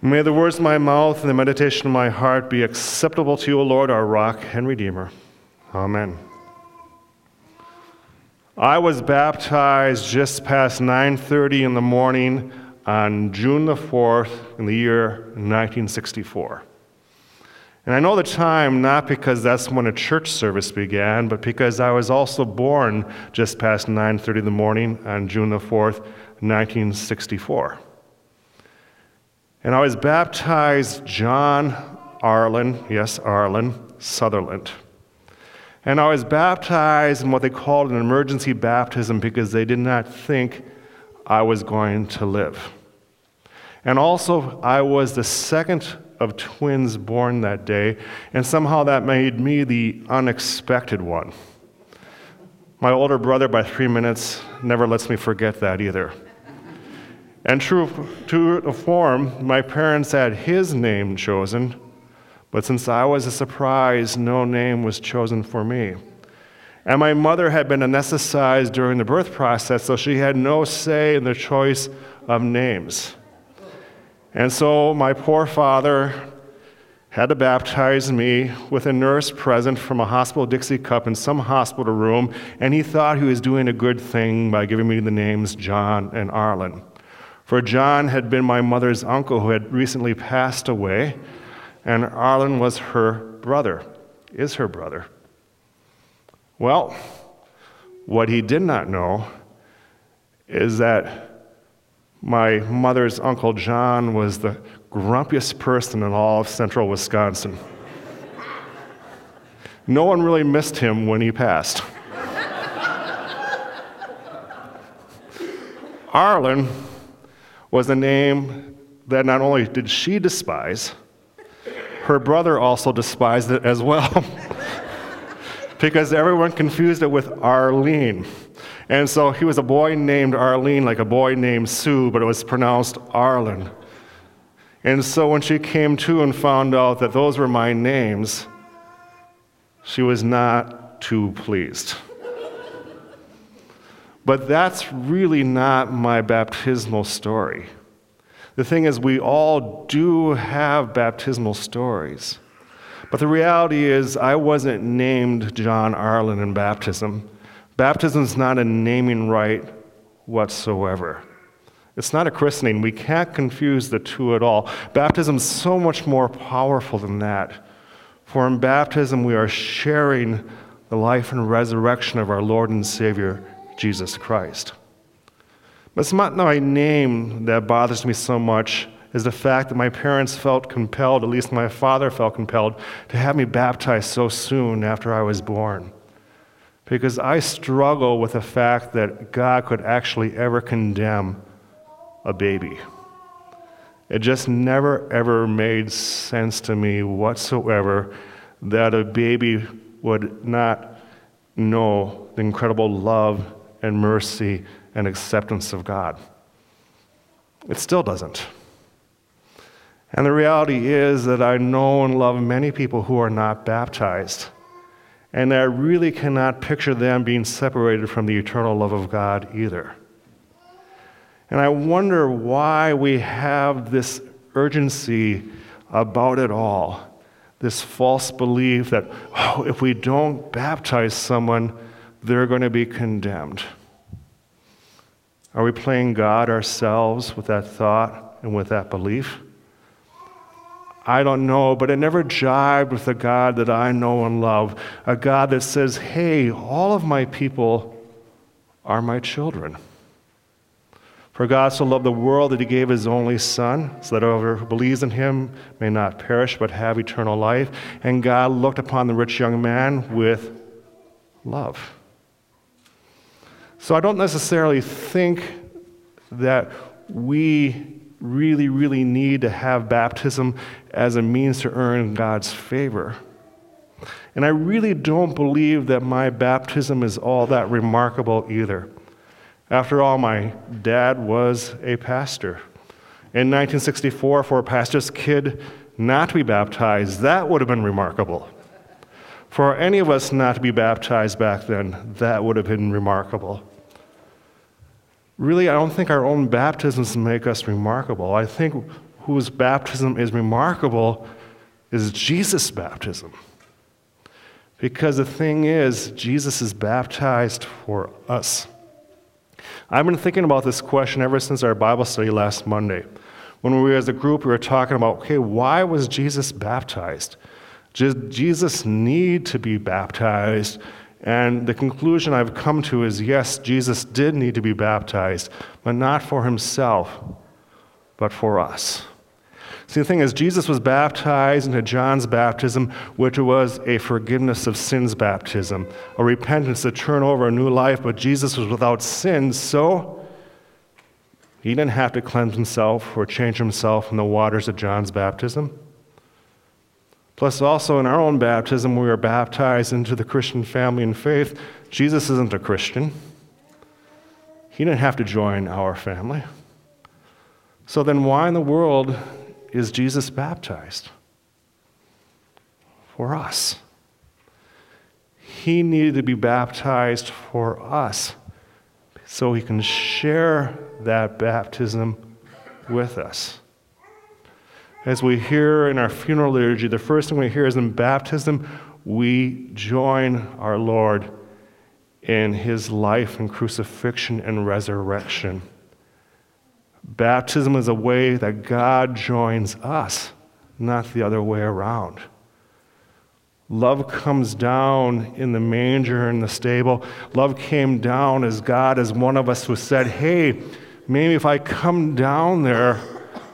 May the words of my mouth and the meditation of my heart be acceptable to you, O Lord, our rock and redeemer. Amen. I was baptized just past 9:30 in the morning on June the 4th in the year 1964. And I know the time not because that's when a church service began, but because I was also born just past 9:30 in the morning on June the 4th, 1964. And I was baptized John Arlen, yes, Arlen Sutherland. And I was baptized in what they called an emergency baptism because they did not think I was going to live. And also, I was the second of twins born that day, and somehow that made me the unexpected one. My older brother, by three minutes, never lets me forget that either. And true to form, my parents had his name chosen, but since I was a surprise, no name was chosen for me. And my mother had been anesthetized during the birth process, so she had no say in the choice of names. And so my poor father had to baptize me with a nurse present from a hospital Dixie cup in some hospital room, and he thought he was doing a good thing by giving me the names John and Arlen. For John had been my mother's uncle who had recently passed away, and Arlen was her brother, is her brother. Well, what he did not know is that my mother's uncle John was the grumpiest person in all of central Wisconsin. no one really missed him when he passed. Arlen was a name that not only did she despise, her brother also despised it as well. because everyone confused it with Arlene. And so he was a boy named Arlene, like a boy named Sue, but it was pronounced Arlen. And so when she came to and found out that those were my names, she was not too pleased. But that's really not my baptismal story. The thing is, we all do have baptismal stories. But the reality is, I wasn't named John Arlen in baptism. Baptism is not a naming rite whatsoever. It's not a christening. We can't confuse the two at all. Baptism is so much more powerful than that. For in baptism, we are sharing the life and resurrection of our Lord and Savior, Jesus Christ. But it's not my name that bothers me so much is the fact that my parents felt compelled, at least my father felt compelled, to have me baptized so soon after I was born. Because I struggle with the fact that God could actually ever condemn a baby. It just never, ever made sense to me whatsoever that a baby would not know the incredible love and mercy and acceptance of God. It still doesn't. And the reality is that I know and love many people who are not baptized, and I really cannot picture them being separated from the eternal love of God either. And I wonder why we have this urgency about it all this false belief that, oh, if we don't baptize someone, they're going to be condemned. Are we playing God ourselves with that thought and with that belief? I don't know, but it never jibed with the God that I know and love. A God that says, hey, all of my people are my children. For God so loved the world that he gave his only Son, so that whoever believes in him may not perish but have eternal life. And God looked upon the rich young man with love. So I don't necessarily think that we really, really need to have baptism as a means to earn God's favor. And I really don't believe that my baptism is all that remarkable either. After all, my dad was a pastor. In 1964, for a pastor's kid not to be baptized, that would have been remarkable. For any of us not to be baptized back then, that would have been remarkable. Really, I don't think our own baptisms make us remarkable. I think whose baptism is remarkable is Jesus' baptism. Because the thing is, Jesus is baptized for us. I've been thinking about this question ever since our Bible study last Monday. When we were as a group, we were talking about, okay, why was Jesus baptized? Jesus need to be baptized? And the conclusion I've come to is yes, Jesus did need to be baptized, but not for himself, but for us. See, the thing is, Jesus was baptized into John's baptism, which was a forgiveness of sins baptism, a repentance to turn over a new life, but Jesus was without sin, so he didn't have to cleanse himself or change himself in the waters of John's baptism. Plus, also in our own baptism, we are baptized into the Christian family and faith. Jesus isn't a Christian, he didn't have to join our family. So then, why in the world is Jesus baptized? For us. He needed to be baptized for us so he can share that baptism with us. As we hear in our funeral liturgy, the first thing we hear is in baptism, we join our Lord in his life and crucifixion and resurrection. Baptism is a way that God joins us, not the other way around. Love comes down in the manger in the stable. Love came down as God, as one of us who said, Hey, maybe if I come down there,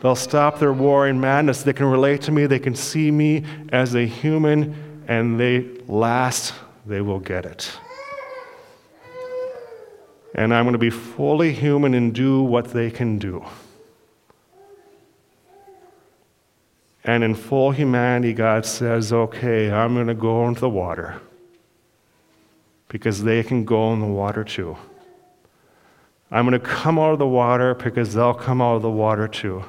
they'll stop their war and madness. They can relate to me, they can see me as a human, and they last, they will get it and I'm going to be fully human and do what they can do. And in full humanity, God says, okay, I'm going to go into the water because they can go in the water too. I'm going to come out of the water because they'll come out of the water too.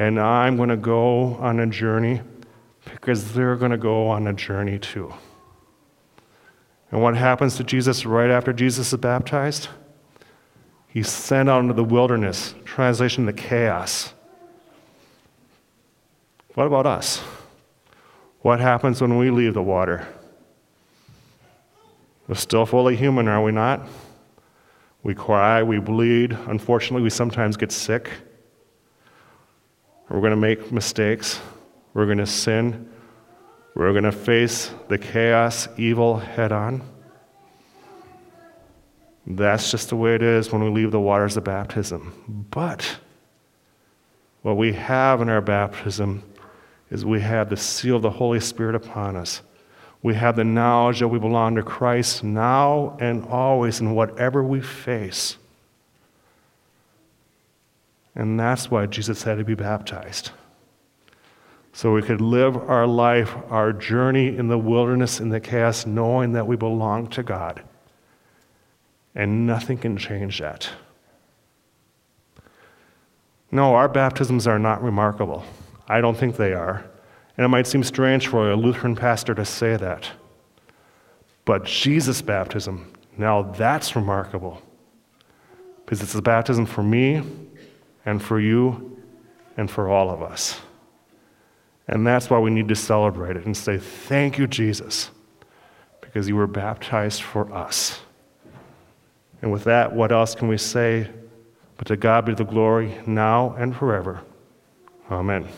And I'm going to go on a journey because they're going to go on a journey too. And what happens to Jesus right after Jesus is baptized? He's sent out into the wilderness, translation the chaos. What about us? What happens when we leave the water? We're still fully human, are we not? We cry, we bleed. Unfortunately, we sometimes get sick. We're going to make mistakes. We're going to sin. We're going to face the chaos, evil head on. That's just the way it is when we leave the waters of baptism. But what we have in our baptism is we have the seal of the Holy Spirit upon us. We have the knowledge that we belong to Christ now and always in whatever we face. And that's why Jesus had to be baptized so we could live our life, our journey in the wilderness, in the chaos, knowing that we belong to God. And nothing can change that. No, our baptisms are not remarkable. I don't think they are. And it might seem strange for a Lutheran pastor to say that. But Jesus' baptism, now that's remarkable. Because it's a baptism for me and for you and for all of us. And that's why we need to celebrate it and say, Thank you, Jesus, because you were baptized for us. And with that, what else can we say? But to God be the glory now and forever. Amen.